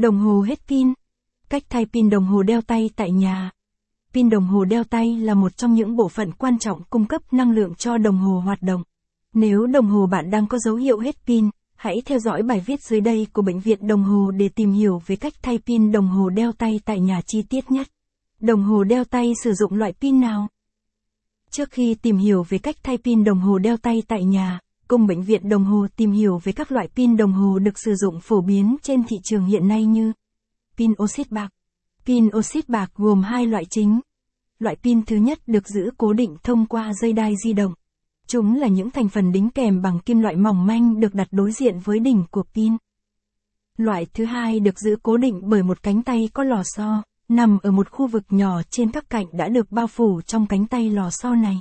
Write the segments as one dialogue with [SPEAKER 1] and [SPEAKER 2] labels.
[SPEAKER 1] Đồng hồ hết pin. Cách thay pin đồng hồ đeo tay tại nhà. Pin đồng hồ đeo tay là một trong những bộ phận quan trọng cung cấp năng lượng cho đồng hồ hoạt động. Nếu đồng hồ bạn đang có dấu hiệu hết pin, hãy theo dõi bài viết dưới đây của Bệnh viện Đồng hồ để tìm hiểu về cách thay pin đồng hồ đeo tay tại nhà chi tiết nhất. Đồng hồ đeo tay sử dụng loại pin nào? Trước khi tìm hiểu về cách thay pin đồng hồ đeo tay tại nhà, cùng bệnh viện đồng hồ tìm hiểu về các loại pin đồng hồ được sử dụng phổ biến trên thị trường hiện nay như pin oxit bạc. Pin oxit bạc gồm hai loại chính. Loại pin thứ nhất được giữ cố định thông qua dây đai di động. Chúng là những thành phần đính kèm bằng kim loại mỏng manh được đặt đối diện với đỉnh của pin. Loại thứ hai được giữ cố định bởi một cánh tay có lò xo, nằm ở một khu vực nhỏ trên các cạnh đã được bao phủ trong cánh tay lò xo này.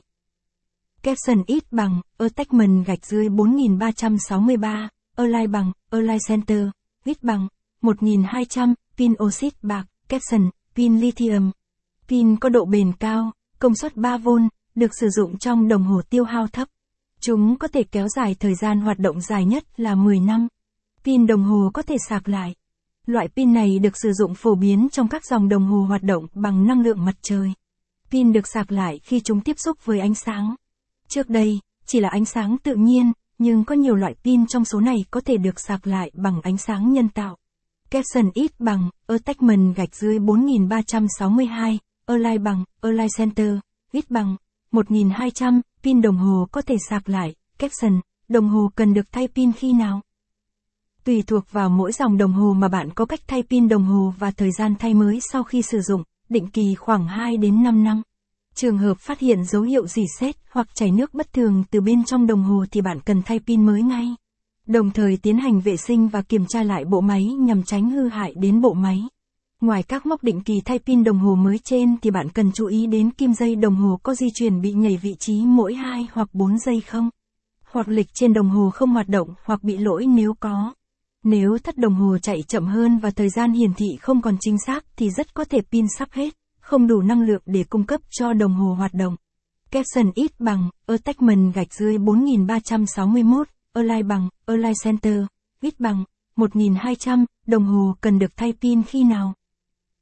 [SPEAKER 1] Caption ít bằng, attachment gạch dưới 4363, align bằng, align center, ít bằng, 1200, pin oxit bạc, caption, pin lithium. Pin có độ bền cao, công suất 3V, được sử dụng trong đồng hồ tiêu hao thấp. Chúng có thể kéo dài thời gian hoạt động dài nhất là 10 năm. Pin đồng hồ có thể sạc lại. Loại pin này được sử dụng phổ biến trong các dòng đồng hồ hoạt động bằng năng lượng mặt trời. Pin được sạc lại khi chúng tiếp xúc với ánh sáng. Trước đây, chỉ là ánh sáng tự nhiên, nhưng có nhiều loại pin trong số này có thể được sạc lại bằng ánh sáng nhân tạo. Capson ít bằng, attachment gạch dưới 4362, Align bằng, Align Center, ít bằng, 1200, pin đồng hồ có thể sạc lại, Capson, đồng hồ cần được thay pin khi nào? Tùy thuộc vào mỗi dòng đồng hồ mà bạn có cách thay pin đồng hồ và thời gian thay mới sau khi sử dụng, định kỳ khoảng 2 đến 5 năm. Trường hợp phát hiện dấu hiệu dỉ sét hoặc chảy nước bất thường từ bên trong đồng hồ thì bạn cần thay pin mới ngay. Đồng thời tiến hành vệ sinh và kiểm tra lại bộ máy nhằm tránh hư hại đến bộ máy. Ngoài các mốc định kỳ thay pin đồng hồ mới trên thì bạn cần chú ý đến kim dây đồng hồ có di chuyển bị nhảy vị trí mỗi 2 hoặc 4 giây không. Hoặc lịch trên đồng hồ không hoạt động hoặc bị lỗi nếu có. Nếu thất đồng hồ chạy chậm hơn và thời gian hiển thị không còn chính xác thì rất có thể pin sắp hết, không đủ năng lượng để cung cấp cho đồng hồ hoạt động. Capson ít bằng, attachment gạch dưới 4361, align bằng, align center, ít bằng, 1200, đồng hồ cần được thay pin khi nào?